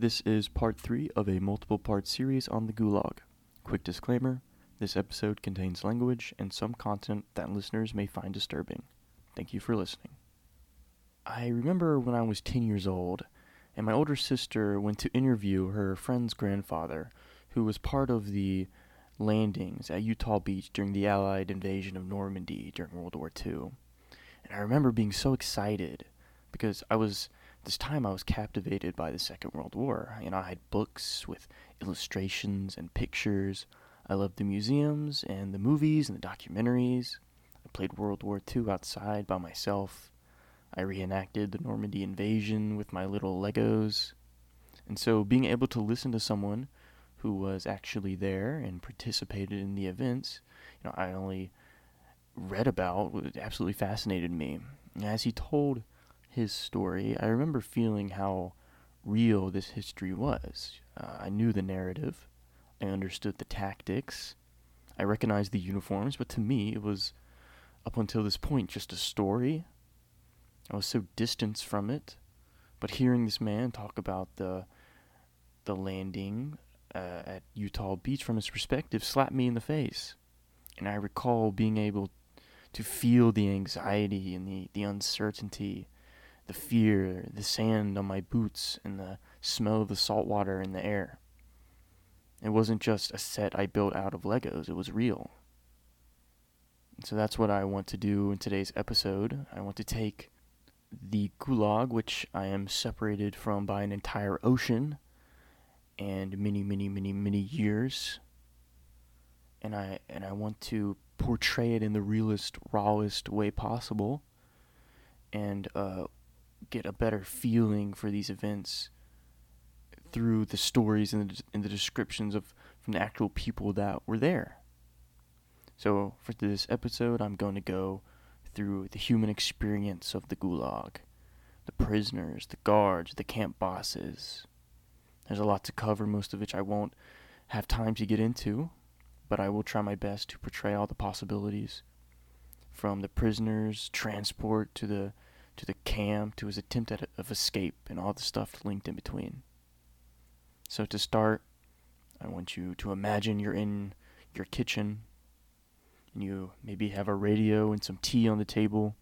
This is part three of a multiple part series on the Gulag. Quick disclaimer this episode contains language and some content that listeners may find disturbing. Thank you for listening. I remember when I was 10 years old, and my older sister went to interview her friend's grandfather, who was part of the landings at Utah Beach during the Allied invasion of Normandy during World War II. And I remember being so excited because I was this time I was captivated by the Second World War. You know, I had books with illustrations and pictures. I loved the museums and the movies and the documentaries. I played World War II outside by myself. I reenacted the Normandy invasion with my little Legos. And so being able to listen to someone who was actually there and participated in the events, you know, I only read about, absolutely fascinated me. As he told his story, I remember feeling how real this history was. Uh, I knew the narrative. I understood the tactics. I recognized the uniforms, but to me, it was, up until this point, just a story. I was so distanced from it. But hearing this man talk about the the landing uh, at Utah Beach from his perspective slapped me in the face. And I recall being able to feel the anxiety and the, the uncertainty, the fear, the sand on my boots, and the smell of the salt water in the air. It wasn't just a set I built out of Legos, it was real. So that's what I want to do in today's episode. I want to take the Gulag, which I am separated from by an entire ocean and many, many, many, many years. And I and I want to portray it in the realest, rawest way possible, and uh, get a better feeling for these events through the stories and the, and the descriptions of from the actual people that were there. So for this episode, I'm going to go through the human experience of the Gulag, the prisoners, the guards, the camp bosses. There's a lot to cover, most of which I won't have time to get into, but I will try my best to portray all the possibilities from the prisoners' transport to the to the camp to his attempt at of escape and all the stuff linked in between. So to start, I want you to imagine you're in your kitchen and you maybe have a radio and some tea on the table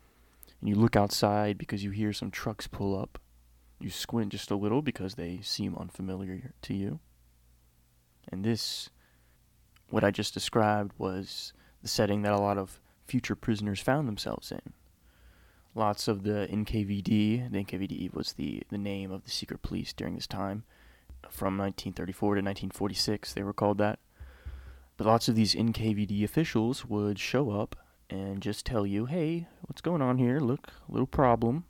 and you look outside because you hear some trucks pull up. You squint just a little because they seem unfamiliar to you. And this what I just described was the setting that a lot of future prisoners found themselves in. Lots of the NKVD, the NKVD was the, the name of the secret police during this time, from 1934 to 1946, they were called that. But lots of these NKVD officials would show up and just tell you, hey, what's going on here? Look, a little problem.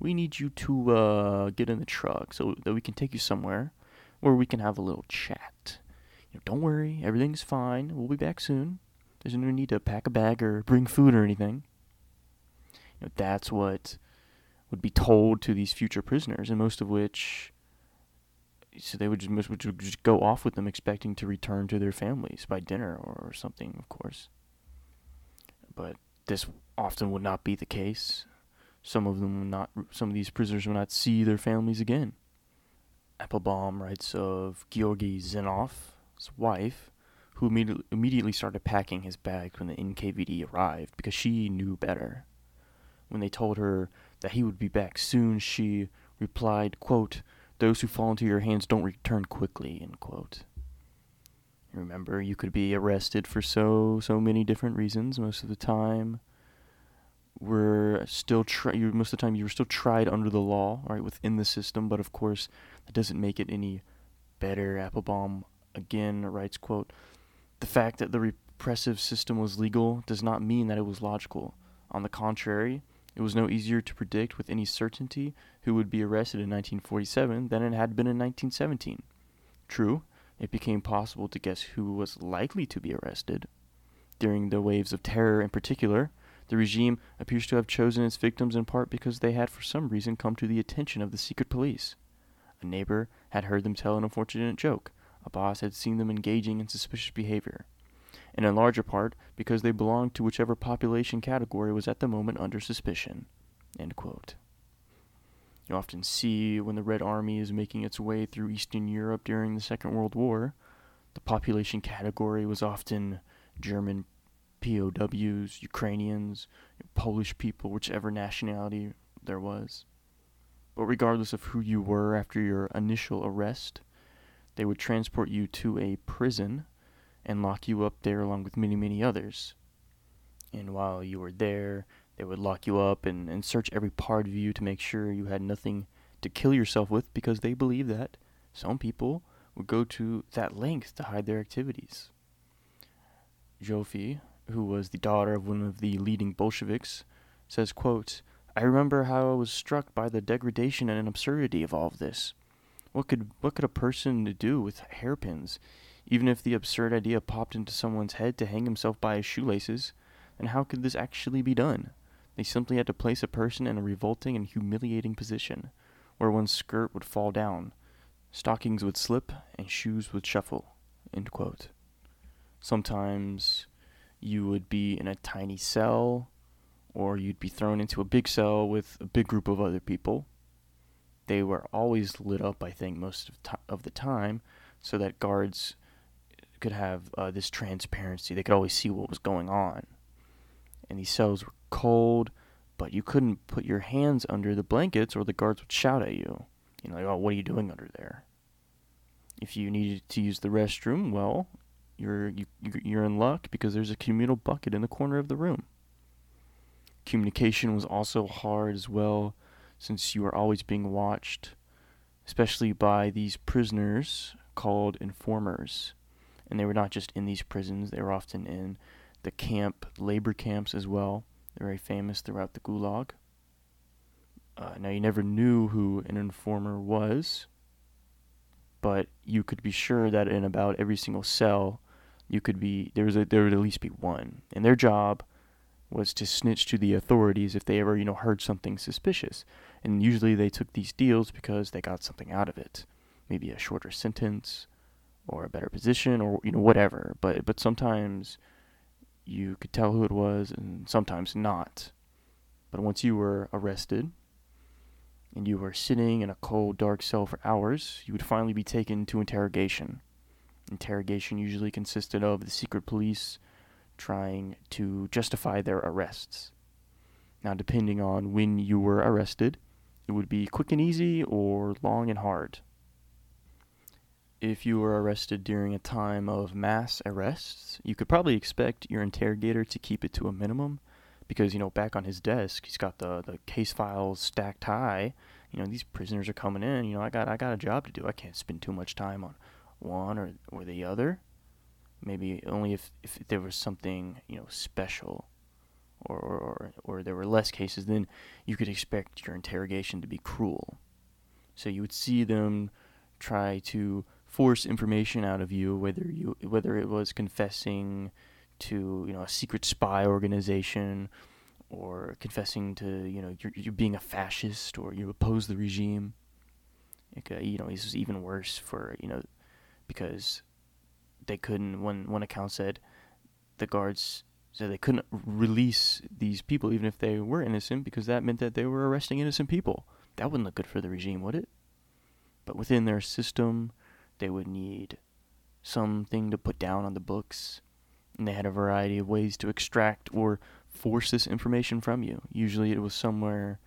We need you to uh, get in the truck so that we can take you somewhere where we can have a little chat know, don't worry, everything's fine. We'll be back soon. There's no need to pack a bag or bring food or anything. You know, that's what would be told to these future prisoners, and most of which, so they would just, would just go off with them, expecting to return to their families by dinner or, something, of course. But this often would not be the case. Some of them would not. Some of these prisoners would not see their families again. Applebaum writes of Georgy Zinov, wife, who immediately started packing his bags when the NKVD arrived because she knew better. When they told her that he would be back soon, she replied, quote, Those who fall into your hands don't return quickly, end quote. Remember, you could be arrested for so, so many different reasons most of the time. We're still tri- you most of the time you were still tried under the law, right, within the system, but of course that doesn't make it any better. Applebaum again writes, quote, The fact that the repressive system was legal does not mean that it was logical. On the contrary, it was no easier to predict with any certainty who would be arrested in 1947 than it had been in 1917. True, it became possible to guess who was likely to be arrested. During the waves of terror in particular, the regime appears to have chosen its victims in part because they had for some reason come to the attention of the secret police. A neighbor had heard them tell an unfortunate joke, a boss had seen them engaging in suspicious behavior, and in larger part because they belonged to whichever population category was at the moment under suspicion. you often see when the Red Army is making its way through Eastern Europe during the Second World War. The population category was often German POWs, Ukrainians, Polish people, whichever nationality there was. But regardless of who you were after your initial arrest, they would transport you to a prison and lock you up there along with many, many others. And while you were there, they would lock you up and, and search every part of you to make sure you had nothing to kill yourself with because they believe that some people would go to that length to hide their activities. Joffe, who was the daughter of one of the leading Bolsheviks, says, quote, I remember how I was struck by the degradation and absurdity of all of this. What could what could a person do with hairpins? Even if the absurd idea popped into someone's head to hang himself by his shoelaces, then how could this actually be done? They simply had to place a person in a revolting and humiliating position, where one's skirt would fall down, stockings would slip, and shoes would shuffle. Sometimes you would be in a tiny cell, or you'd be thrown into a big cell with a big group of other people. They were always lit up, I think, most of, to- of the time, so that guards could have uh, this transparency. They could always see what was going on. And these cells were cold, but you couldn't put your hands under the blankets or the guards would shout at you. You know, like, oh, what are you doing under there? If you needed to use the restroom, well, you're you, you're in luck because there's a communal bucket in the corner of the room. Communication was also hard as well, since you were always being watched, especially by these prisoners called informers. And they were not just in these prisons; they were often in the camp labor camps as well. They're very famous throughout the Gulag. Uh, now, you never knew who an informer was, but you could be sure that in about every single cell, you could be there was a, there would at least be one, and their job was to snitch to the authorities if they ever you know heard something suspicious. And usually they took these deals because they got something out of it, maybe a shorter sentence, or a better position, or you know whatever. But but sometimes you could tell who it was, and sometimes not. But once you were arrested, and you were sitting in a cold, dark cell for hours, you would finally be taken to interrogation. Interrogation usually consisted of the secret police trying to justify their arrests. Now, depending on when you were arrested, it would be quick and easy or long and hard if you were arrested during a time of mass arrests, you could probably expect your interrogator to keep it to a minimum because, you know, back on his desk, he's got the, the case files stacked high. You know, these prisoners are coming in, you know, I got I got a job to do. I can't spend too much time on one or or the other. Maybe only if if there was something, you know, special or or or there were less cases, then you could expect your interrogation to be cruel. So you would see them try to force information out of you, whether you whether it was confessing to you know a secret spy organization or confessing to you know you're, you're being a fascist or you oppose the regime. Uh, you know, this is even worse for you know because they couldn't. One one account said the guards said they couldn't release these people even if they were innocent because that meant that they were arresting innocent people. That wouldn't look good for the regime, would it? But within their system, they would need something to put down on the books. And they had a variety of ways to extract or force this information from you. Usually it was somewhere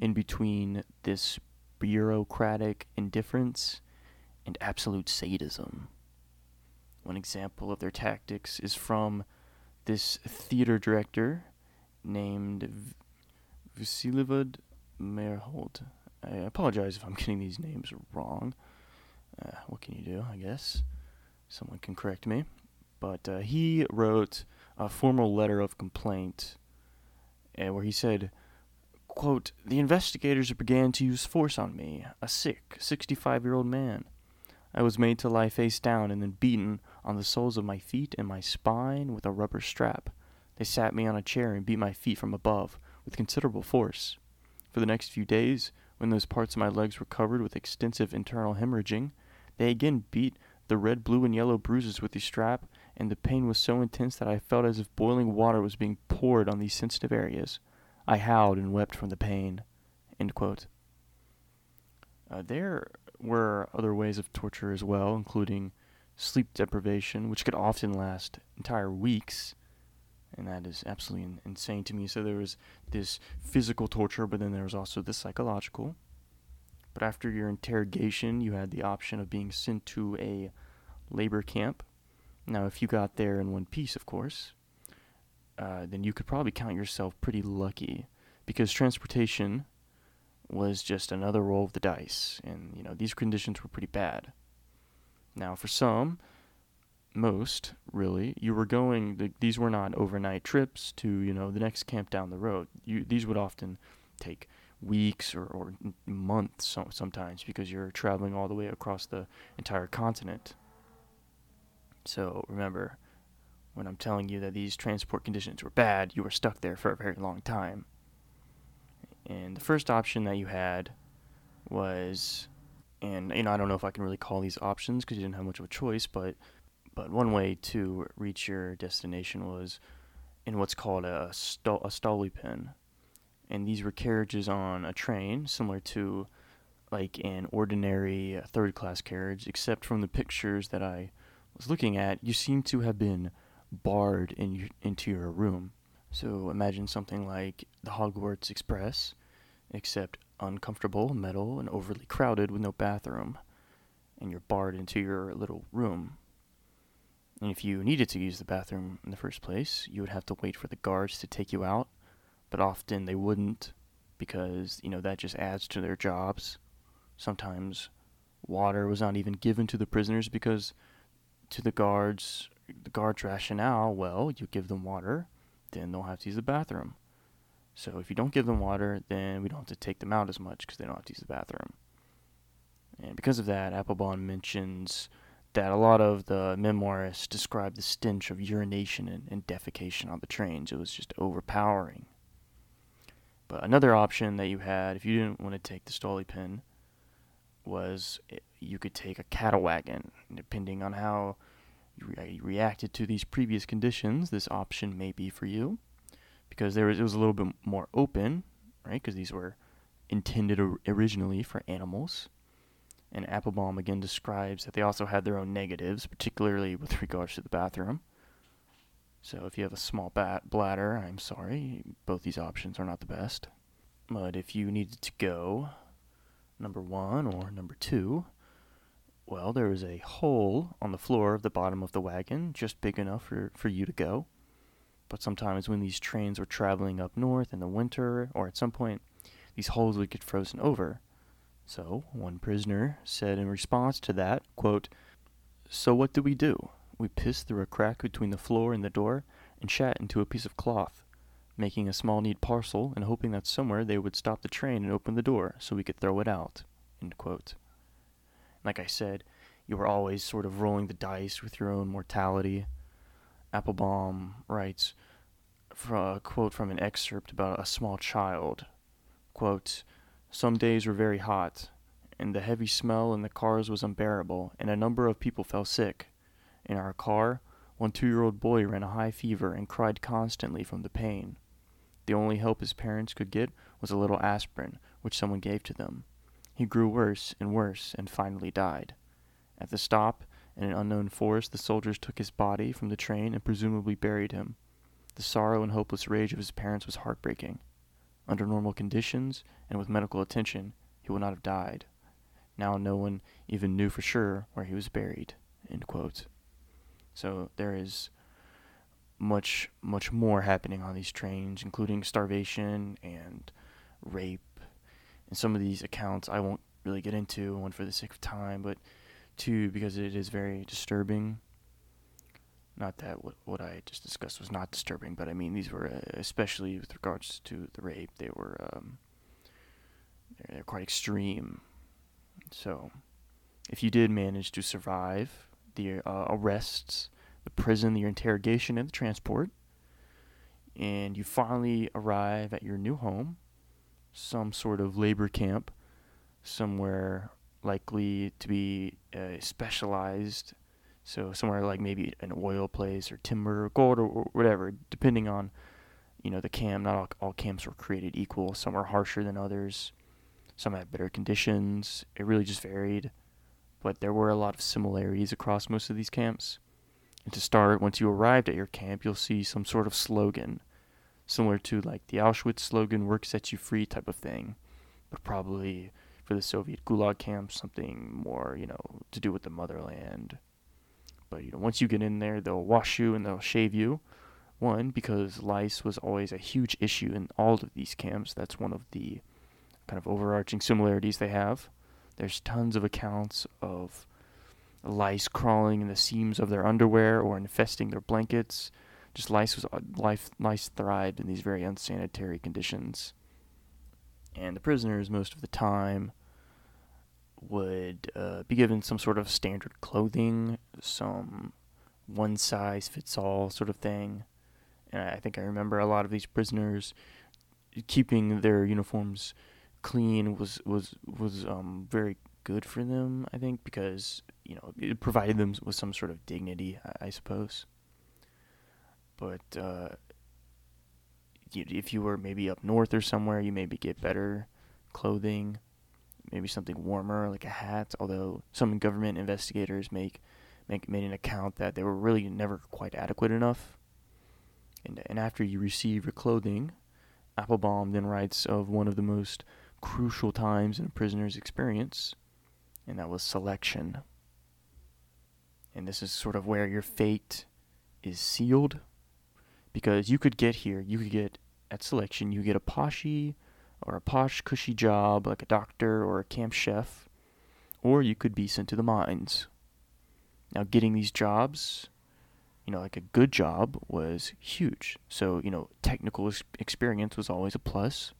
in between this bureaucratic indifference and absolute sadism. One example of their tactics is from this theater director named Vasilivod Meyerhold. I apologize if I'm getting these names wrong. Uh, what can you do, I guess? Someone can correct me. But uh, he wrote a formal letter of complaint uh, where he said, quote, The investigators began to use force on me, a sick, 65 year old man. I was made to lie face down and then beaten on the soles of my feet and my spine with a rubber strap. They sat me on a chair and beat my feet from above with considerable force. For the next few days, when those parts of my legs were covered with extensive internal hemorrhaging, they again beat the red, blue, and yellow bruises with the strap, and the pain was so intense that I felt as if boiling water was being poured on these sensitive areas. I howled and wept from the pain. Uh, there were other ways of torture as well, including sleep deprivation, which could often last entire weeks. And that is absolutely insane to me. So there was this physical torture, but then there was also the psychological. But after your interrogation, you had the option of being sent to a labor camp. Now, if you got there in one piece, of course, uh, then you could probably count yourself pretty lucky because transportation was just another roll of the dice, and you know these conditions were pretty bad. Now, for some, most really, you were going. The, these were not overnight trips to you know the next camp down the road. You these would often take weeks or, or months so, sometimes because you're traveling all the way across the entire continent. So remember, when I'm telling you that these transport conditions were bad, you were stuck there for a very long time. And the first option that you had was, and you know, I don't know if I can really call these options because you didn't have much of a choice, but but one way to reach your destination was in what's called a, sto- a. And these were carriages on a train, similar to like an ordinary uh, third class carriage, except from the pictures that I was looking at, you seem to have been barred in your, into your room. So imagine something like the Hogwarts Express, except uncomfortable, metal, and overly crowded with no bathroom, and you're barred into your little room. And if you needed to use the bathroom in the first place, you would have to wait for the guards to take you out, but often they wouldn't because, you know, that just adds to their jobs. Sometimes water was not even given to the prisoners because to the guards, the guards' rationale, well, you give them water, then they'll have to use the bathroom. So if you don't give them water, then we don't have to take them out as much because they don't have to use the bathroom. And because of that, Applebaum mentions that a lot of the memoirists describe the stench of urination and, and defecation on the trains. It was just overpowering. But another option that you had, if you didn't want to take the Stoli Stolypin, was it, you could take a cattle wagon. Depending on how you, re- reacted to these previous conditions, this option may be for you, because there was, it was a little bit more open, right? Because these were intended or- originally for animals. And Applebaum again describes that they also had their own negatives, particularly with regards to the bathroom. So if you have a small bat bladder, I'm sorry, both these options are not the best. But if you needed to go, number one or number two, well, there was a hole on the floor of the bottom of the wagon, just big enough for, for you to go. But sometimes when these trains were traveling up north in the winter, or at some point, these holes would get frozen over. So, one prisoner said in response to that, quote, So what do we do? We pissed through a crack between the floor and the door and shat into a piece of cloth, making a small neat parcel and hoping that somewhere they would stop the train and open the door so we could throw it out. Like I said, you were always sort of rolling the dice with your own mortality. Applebaum writes a quote from an excerpt about a small child. Quote, Some days were very hot, and the heavy smell in the cars was unbearable, and a number of people fell sick. In our car, one two year old boy ran a high fever and cried constantly from the pain. The only help his parents could get was a little aspirin, which someone gave to them. He grew worse and worse and finally died. At the stop, in an unknown forest, the soldiers took his body from the train and presumably buried him. The sorrow and hopeless rage of his parents was heartbreaking. Under normal conditions and with medical attention, he would not have died. Now no one even knew for sure where he was buried. So there is much, much more happening on these trains, including starvation and rape. And some of these accounts I won't really get into, one for the sake of time, but two because it is very disturbing. Not that what, what I just discussed was not disturbing, but I mean these were uh, especially with regards to the rape, they were um, they're, they're quite extreme. So, if you did manage to survive the uh, arrests, the prison, the interrogation, and the transport, and you finally arrive at your new home, some sort of labor camp, somewhere likely to be uh, specialized. So somewhere like maybe an oil place or timber or gold or, or whatever, depending on you know the camp. Not all, all camps were created equal. Some are harsher than others. Some had better conditions. It really just varied. But there were a lot of similarities across most of these camps. And to start, once you arrived at your camp, you'll see some sort of slogan, similar to like the Auschwitz slogan, work sets you free type of thing, but probably for the Soviet Gulag camps, something more, you know, to do with the motherland. But, you know, once you get in there, they'll wash you and they'll shave you. One, because lice was always a huge issue in all of these camps. That's one of the kind of overarching similarities they have. There's tons of accounts of lice crawling in the seams of their underwear or infesting their blankets. Just lice was life lice thrived in these very unsanitary conditions. And the prisoners most of the time would uh, be given some sort of standard clothing, some one size fits all sort of thing. And I think I remember a lot of these prisoners keeping their uniforms clean was was was um, very good for them. I think because you know it provided them with some sort of dignity, I, I suppose. But uh, if you were maybe up north or somewhere, you maybe get better clothing, maybe something warmer like a hat. Although some government investigators make make made an account that they were really never quite adequate enough. And and after you receive your clothing, Applebaum then writes of one of the most crucial times in a prisoner's experience, and that was selection. And this is sort of where your fate is sealed, because you could get here, you could get at selection, you get a poshy or a posh, cushy job like a doctor or a camp chef, or you could be sent to the mines. Now, getting these jobs, you know, like a good job was huge. So, you know, technical experience was always a plus.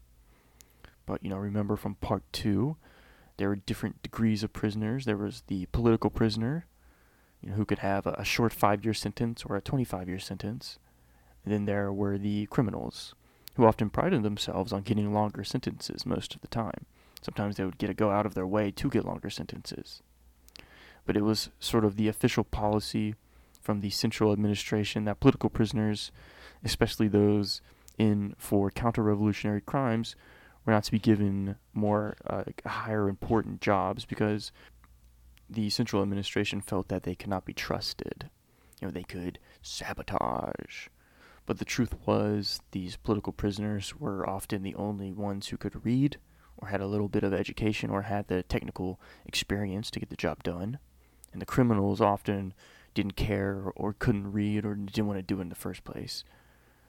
But, you know, remember from part two, there were different degrees of prisoners. There was the political prisoner, you know, who could have a, a short five year sentence or a 25 year sentence. And then there were the criminals, who often prided themselves on getting longer sentences most of the time. Sometimes they would get to go out of their way to get longer sentences. But it was sort of the official policy from the central administration that political prisoners, especially those in for counter revolutionary crimes, were not to be given more uh, higher important jobs because the central administration felt that they could not be trusted. You know, they could sabotage. But the truth was, these political prisoners were often the only ones who could read, or had a little bit of education, or had the technical experience to get the job done. And the criminals often didn't care, or couldn't read, or didn't want to do it in the first place.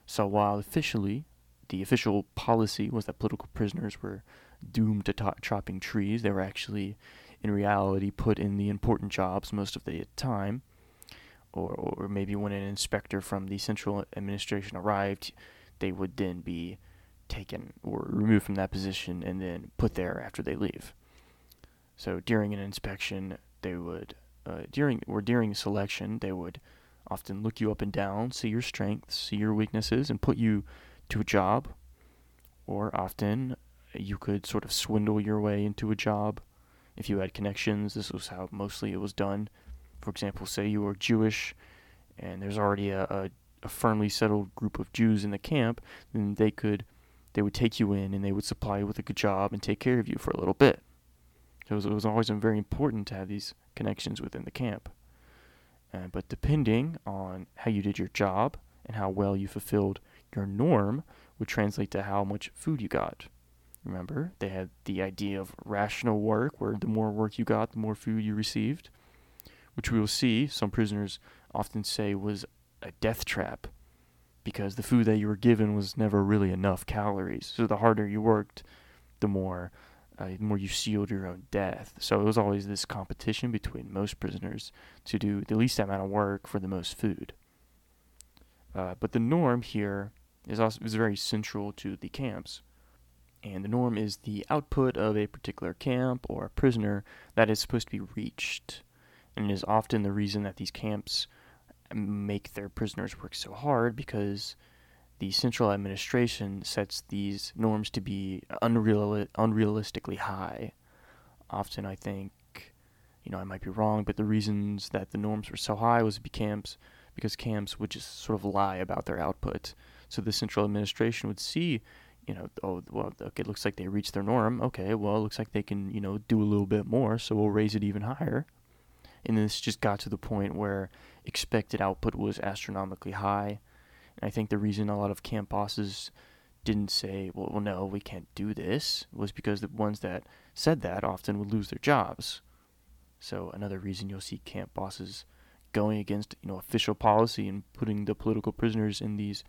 So while officially the official policy was that political prisoners were doomed to to- chopping trees. They were actually, in reality, put in the important jobs most of the time. Or, or maybe when an inspector from the central administration arrived, they would then be taken or removed from that position and then put there after they leave. So during an inspection, they would uh, during or during selection, they would often look you up and down, see your strengths, see your weaknesses, and put you to a job, or often you could sort of swindle your way into a job if you had connections. This was how mostly it was done. For example, say you were Jewish and there's already a, a, a firmly settled group of Jews in the camp, then they could they would take you in and they would supply you with a good job and take care of you for a little bit. So it was, it was always very important to have these connections within the camp. Uh, but depending on how you did your job and how well you fulfilled your norm would translate to how much food you got. Remember, they had the idea of rational work, where the more work you got, the more food you received, which we will see some prisoners often say was a death trap because the food that you were given was never really enough calories. So the harder you worked, the more uh, the more you sealed your own death. So it was always this competition between most prisoners to do the least amount of work for the most food. Uh, but the norm here is also is very central to the camps. And the norm is the output of a particular camp or a prisoner that is supposed to be reached. And is often the reason that these camps make their prisoners work so hard because the central administration sets these norms to be unreal, unrealistically high. Often, I think, you know, I might be wrong, but the reasons that the norms were so high was camps, because camps would just sort of lie about their output. So the central administration would see you know, oh, well, okay, it looks like they reached their norm. Okay, well, it looks like they can, you know, do a little bit more, so we'll raise it even higher. And this just got to the point where expected output was astronomically high. And I think the reason a lot of camp bosses didn't say, well, well, no, we can't do this, was because the ones that said that often would lose their jobs. So another reason you'll see camp bosses going against, you know, official policy and putting the political prisoners in these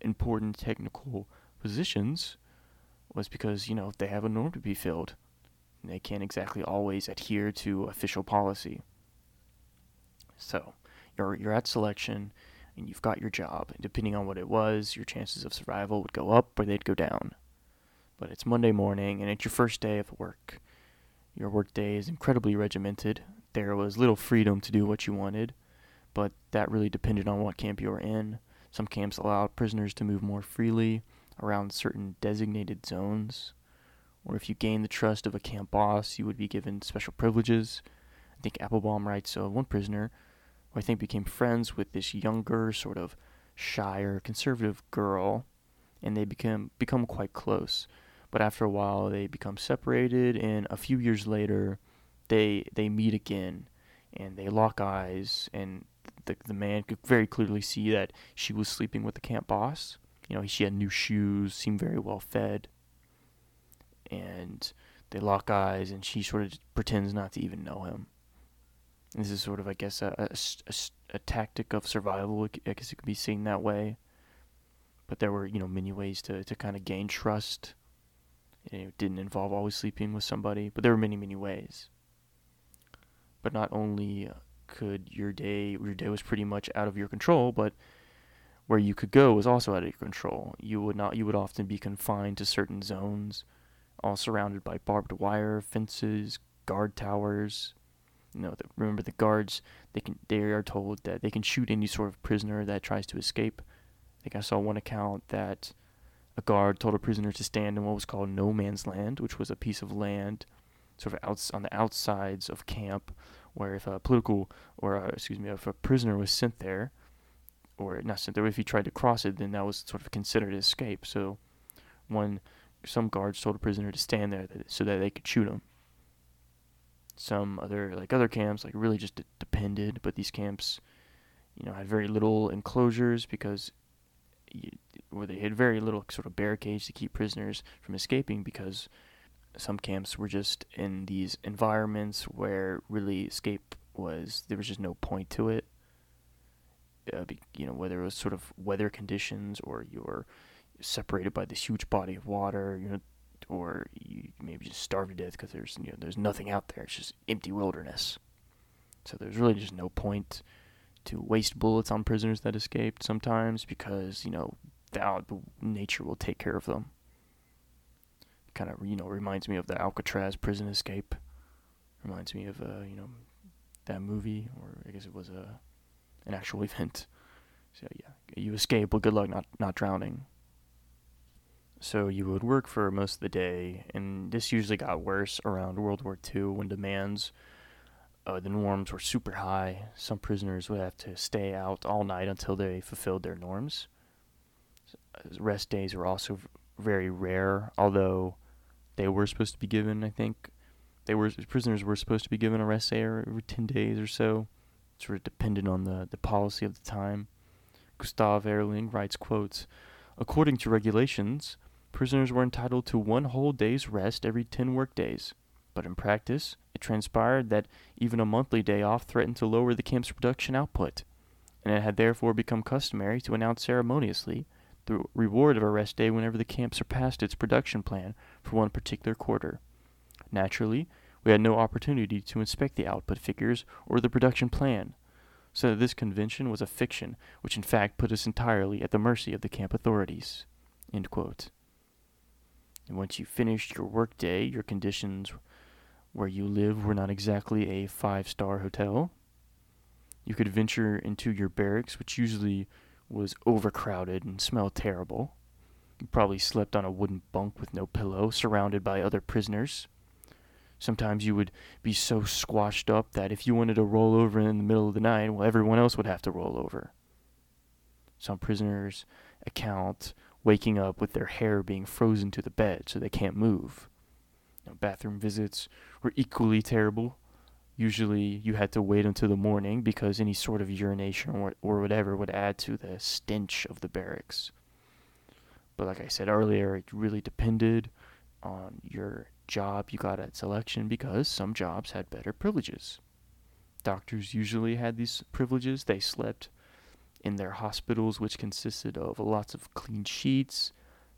important technical positions was because, you know, they have a norm to be filled. And they can't exactly always adhere to official policy. So, you're you're at selection and you've got your job. And depending on what it was, your chances of survival would go up or they'd go down. But it's Monday morning and it's your first day of work. Your work day is incredibly regimented. There was little freedom to do what you wanted, but that really depended on what camp you were in. Some camps allowed prisoners to move more freely around certain designated zones, or if you gained the trust of a camp boss, you would be given special privileges. I think Applebaum writes of one prisoner who I think became friends with this younger, sort of shyer, conservative girl, and they become become quite close. But after a while, they become separated, and a few years later, they they meet again, and they lock eyes, and the the man could very clearly see that she was sleeping with the camp boss. You know, she had new shoes, seemed very well fed, and they lock eyes, and she sort of pretends not to even know him. This is sort of, I guess, a, a, a, a tactic of survival. I guess it could be seen that way. But there were, you know, many ways to, to kind of gain trust. It didn't involve always sleeping with somebody, but there were many, many ways. But not only uh, could your day, your day was pretty much out of your control, but where you could go was also out of your control. You would not, you would often be confined to certain zones, all surrounded by barbed wire, fences, guard towers, you know, the, remember the guards, they can they are told that they can shoot any sort of prisoner that tries to escape. I think I saw one account that a guard told a prisoner to stand in what was called no man's land, which was a piece of land sort of outs on the outsides of camp, where if a political or uh, excuse me, if a prisoner was sent there, or not sent there, if he tried to cross it, then that was sort of considered escape. So, one some guards told a prisoner to stand there so that they could shoot him some other like other camps like really just d- depended but these camps you know had very little enclosures because you, where they had very little sort of barricades to keep prisoners from escaping because some camps were just in these environments where really escape was there was just no point to it uh, you know whether it was sort of weather conditions or you're separated by this huge body of water you know or you maybe just starve to death because there's you know there's nothing out there. It's just empty wilderness. So there's really just no point to waste bullets on prisoners that escaped sometimes because you know nature will take care of them. Kind of you know reminds me of the Alcatraz prison escape. Reminds me of uh, you know that movie, or I guess it was a an actual event. So yeah, you escape, but good luck not not drowning. So you would work for most of the day, and this usually got worse around World War II when demands, uh, the norms were super high. Some prisoners would have to stay out all night until they fulfilled their norms. Rest days were also very rare, although they were supposed to be given. I think they were prisoners were supposed to be given a rest day every ten days or so. Sort of depended on the the policy of the time. Gustav Herling writes quotes. According to regulations, prisoners were entitled to one whole day's rest every 10 work days. But in practice, it transpired that even a monthly day off threatened to lower the camp's production output, and it had therefore become customary to announce ceremoniously the reward of a rest day whenever the camp surpassed its production plan for one particular quarter. Naturally, we had no opportunity to inspect the output figures or the production plan, so that this convention was a fiction which in fact put us entirely at the mercy of the camp authorities. And once you finished your workday, your conditions where you live were not exactly a five star hotel. You could venture into your barracks, which usually was overcrowded and smelled terrible. You probably slept on a wooden bunk with no pillow, surrounded by other prisoners. Sometimes you would be so squashed up that if you wanted to roll over in the middle of the night, well, everyone else would have to roll over. Some prisoners' account waking up with their hair being frozen to the bed so they can't move. Bathroom visits were equally terrible. Usually you had to wait until the morning because any sort of urination or, or whatever would add to the stench of the barracks. But like I said earlier, it really depended on your job you got at selection because some jobs had better privileges. Doctors usually had these privileges. They slept in their hospitals, which consisted of lots of clean sheets,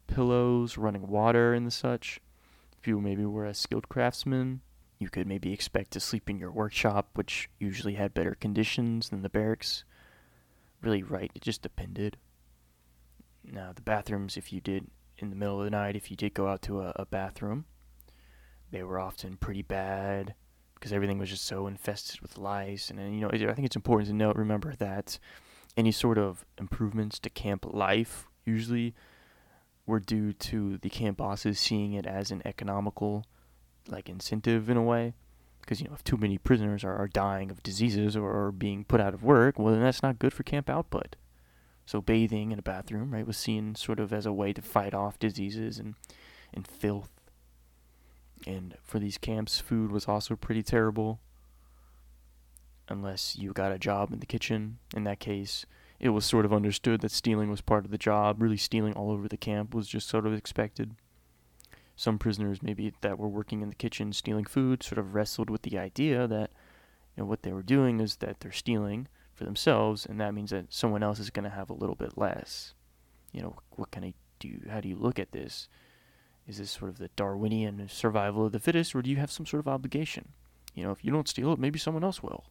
pillows, running water, and the such. If you maybe were a skilled craftsman, you could maybe expect to sleep in your workshop, which usually had better conditions than the barracks. Really, right, it just depended. Now, the bathrooms, if you did in the middle of the night, if you did go out to a, a bathroom, they were often pretty bad because everything was just so infested with lice. And, and, you know, I think it's important to note, remember that any sort of improvements to camp life usually were due to the camp bosses seeing it as an economical, like, incentive in a way. Because, you know, if too many prisoners are, are dying of diseases or, or being put out of work, well, then that's not good for camp output. So bathing in a bathroom, right, was seen sort of as a way to fight off diseases and, and filth and for these camps, food was also pretty terrible. Unless you got a job in the kitchen. In that case, it was sort of understood that stealing was part of the job. Really, stealing all over the camp was just sort of expected. Some prisoners, maybe that were working in the kitchen stealing food, sort of wrestled with the idea that you know, what they were doing is that they're stealing for themselves, and that means that someone else is going to have a little bit less. You know, what can I do? How do you look at this? Is this sort of the Darwinian survival of the fittest, or do you have some sort of obligation? You know, if you don't steal it, maybe someone else will.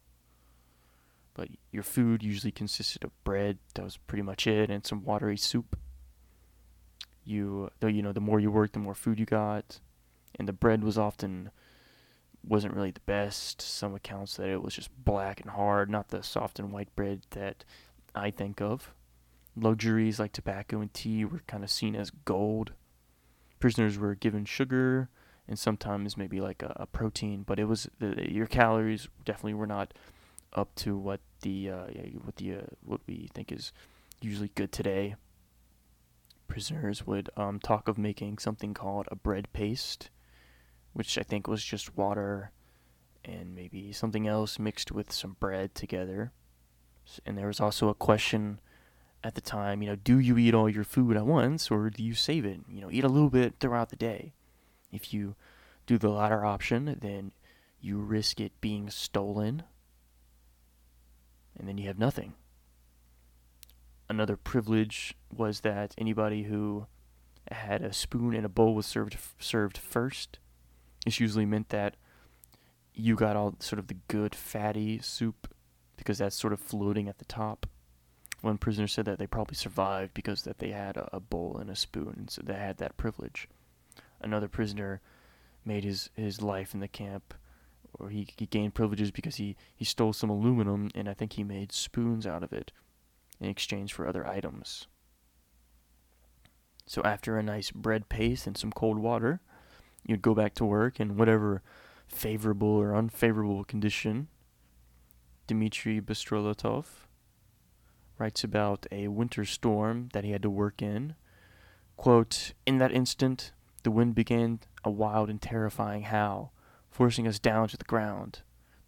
But your food usually consisted of bread, that was pretty much it, and some watery soup. You, though, you know, the more you worked, the more food you got, and the bread was often wasn't really the best. Some accounts that it was just black and hard, not the soft and white bread that I think of. Luxuries like tobacco and tea were kind of seen as gold prisoners were given sugar and sometimes maybe like a, a protein, but it was the, your calories definitely were not up to what the uh, what the uh, what we think is usually good today. Prisoners would um, talk of making something called a bread paste, which I think was just water and maybe something else mixed with some bread together. And there was also a question at the time, you know, do you eat all your food at once or do you save it? You know, eat a little bit throughout the day. If you do the latter option, then you risk it being stolen and then you have nothing. Another privilege was that anybody who had a spoon and a bowl was served served first. This usually meant that you got all sort of the good fatty soup because that's sort of floating at the top one prisoner said that they probably survived because that they had a, a bowl and a spoon, and so they had that privilege. Another prisoner made his, his life in the camp, or he, he gained privileges because he, he stole some aluminum, and I think he made spoons out of it in exchange for other items. So after a nice bread paste and some cold water, you'd go back to work in whatever favorable or unfavorable condition Dmitry Bystrolyotov writes about a winter storm that he had to work in. Quote, In that instant, the wind began a wild and terrifying howl, forcing us down to the ground.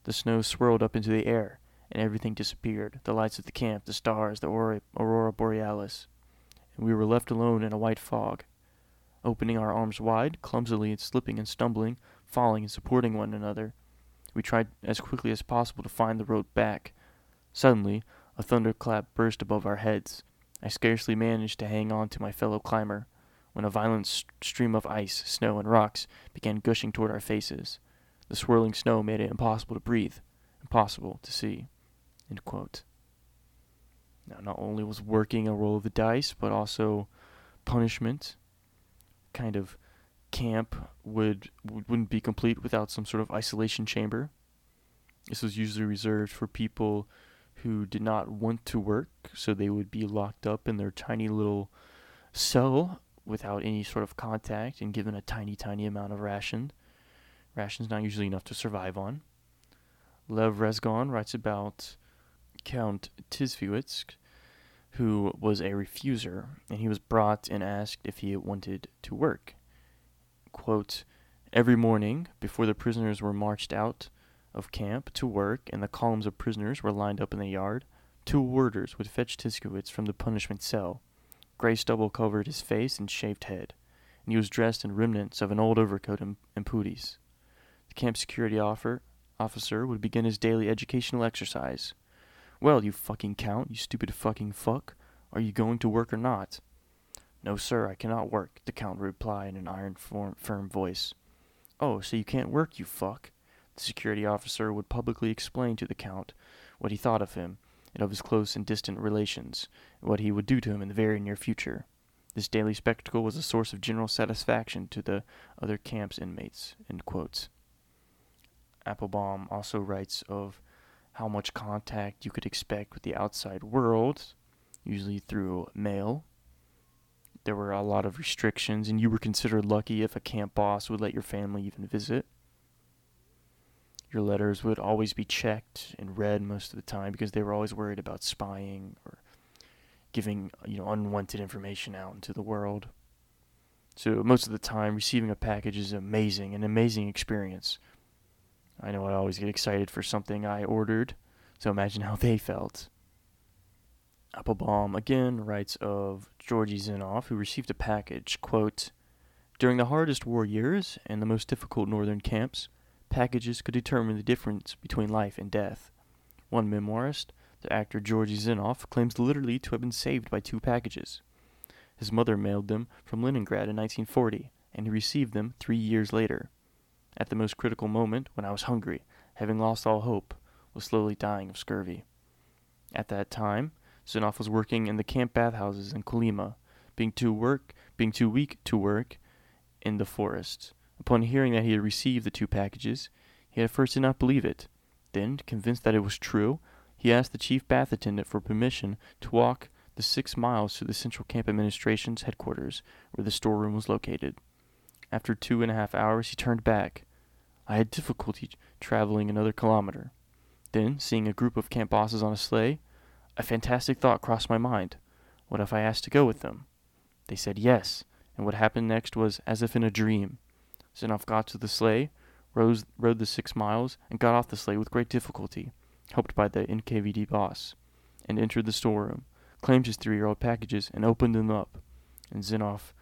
The snow swirled up into the air, and everything disappeared the lights of the camp, the stars, the aurora borealis. And we were left alone in a white fog. Opening our arms wide, clumsily and slipping and stumbling, falling and supporting one another, we tried as quickly as possible to find the road back. Suddenly, a thunderclap burst above our heads. I scarcely managed to hang on to my fellow climber when a violent st- stream of ice, snow, and rocks began gushing toward our faces. The swirling snow made it impossible to breathe, impossible to see. Now, not only was working a roll of the dice, but also punishment. Kind of camp would wouldn't be complete without some sort of isolation chamber. This was usually reserved for people who did not want to work, so they would be locked up in their tiny little cell without any sort of contact and given a tiny, tiny amount of ration. Ration's not usually enough to survive on. Lev Razgon writes about Count Tyszkiewicz, who was a refuser, and he was brought and asked if he wanted to work. Quote, Every morning, before the prisoners were marched out of camp to work and the columns of prisoners were lined up in the yard, two warders would fetch Tyszkiewicz from the punishment cell. Gray stubble covered his face and shaved head, and he was dressed in remnants of an old overcoat and, and. The camp security offer, officer would begin his daily educational exercise. Well, you fucking count, you stupid fucking fuck, are you going to work or not? No, sir, I cannot work, the count replied in an iron firm voice. Oh, so you can't work, you fuck? The security officer would publicly explain to the count what he thought of him and of his close and distant relations, and what he would do to him in the very near future. This daily spectacle was a source of general satisfaction to the other camp's inmates. Applebaum also writes of how much contact you could expect with the outside world, usually through mail. There were a lot of restrictions, and you were considered lucky if a camp boss would let your family even visit. Your letters would always be checked and read most of the time because they were always worried about spying or giving you know unwanted information out into the world. So most of the time, receiving a package is amazing, an amazing experience. I know I always get excited for something I ordered, so imagine how they felt. Applebaum again writes of Georgy Zhzhenov, who received a package, quote, During the hardest war years and the most difficult northern camps, packages could determine the difference between life and death. One memoirist, the actor Georgy Zhzhenov, claims literally to have been saved by two packages. His mother mailed them from Leningrad in 1940, and he received them three years later. At the most critical moment, when I was hungry, having lost all hope, was slowly dying of scurvy. At that time, Zhzhenov was working in the camp bathhouses in Kolyma, being too work, being too weak to work in the forests. Upon hearing that he had received the two packages, he at first did not believe it. Then, convinced that it was true, he asked the chief bath attendant for permission to walk the six miles to the Central Camp Administration's headquarters, where the storeroom was located. After two and a half hours, he turned back. I had difficulty traveling another kilometer. Then, seeing a group of camp bosses on a sleigh, a fantastic thought crossed my mind. What if I asked to go with them? They said yes, and what happened next was as if in a dream. Zhzhenov got to the sleigh, rose, rode the six miles, and got off the sleigh with great difficulty, helped by the NKVD boss, and entered the storeroom, claimed his three-year-old packages, and opened them up. And Zhzhenov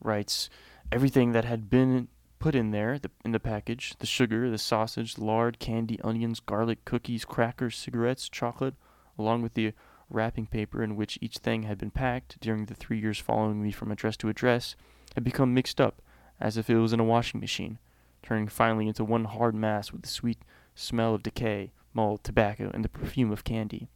writes, everything that had been put in there the, in the package the sugar, the sausage, lard, candy, onions, garlic, cookies, crackers, cigarettes, chocolate along with the wrapping paper in which each thing had been packed during the three years following me from address to address, had become mixed up as if it was in a washing machine, turning finally into one hard mass with the sweet smell of decay, mold, tobacco, and the perfume of candy.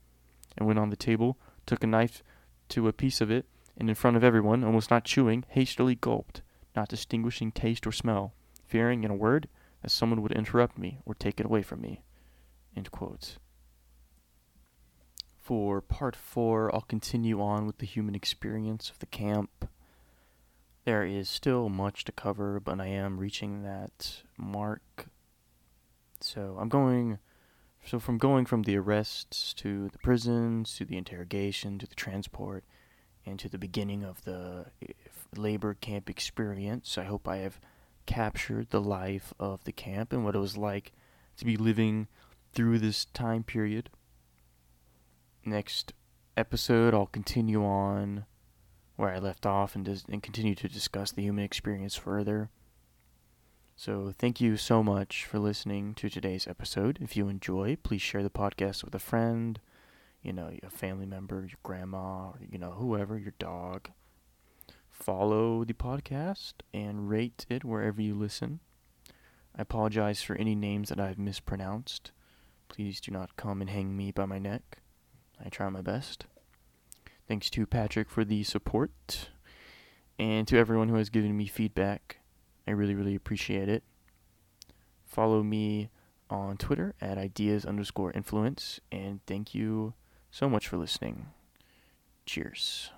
And went on the table, took a knife to a piece of it, and in front of everyone, almost not chewing, hastily gulped, not distinguishing taste or smell, fearing, in a word, that someone would interrupt me or take it away from me. For part four, I'll continue on with the human experience of the camp. There is still much to cover, but I am reaching that mark. So I'm going. So from going from the arrests to the prisons to the interrogation to the transport and to the beginning of the eh, labor camp experience, I hope I have captured the life of the camp and what it was like to be living through this time period next episode, I'll continue on where I left off and, dis- and continue to discuss the human experience further. So, thank you so much for listening to today's episode. If you enjoy, please share the podcast with a friend, you know, a family member, your grandma, or, you know, whoever, your dog. Follow the podcast and rate it wherever you listen. I apologize for any names that I've mispronounced. Please do not come and hang me by my neck. I try my best. Thanks to Patrick for the support and to everyone who has given me feedback. I really, really appreciate it. Follow me on Twitter at ideas underscore influence, and thank you so much for listening. Cheers.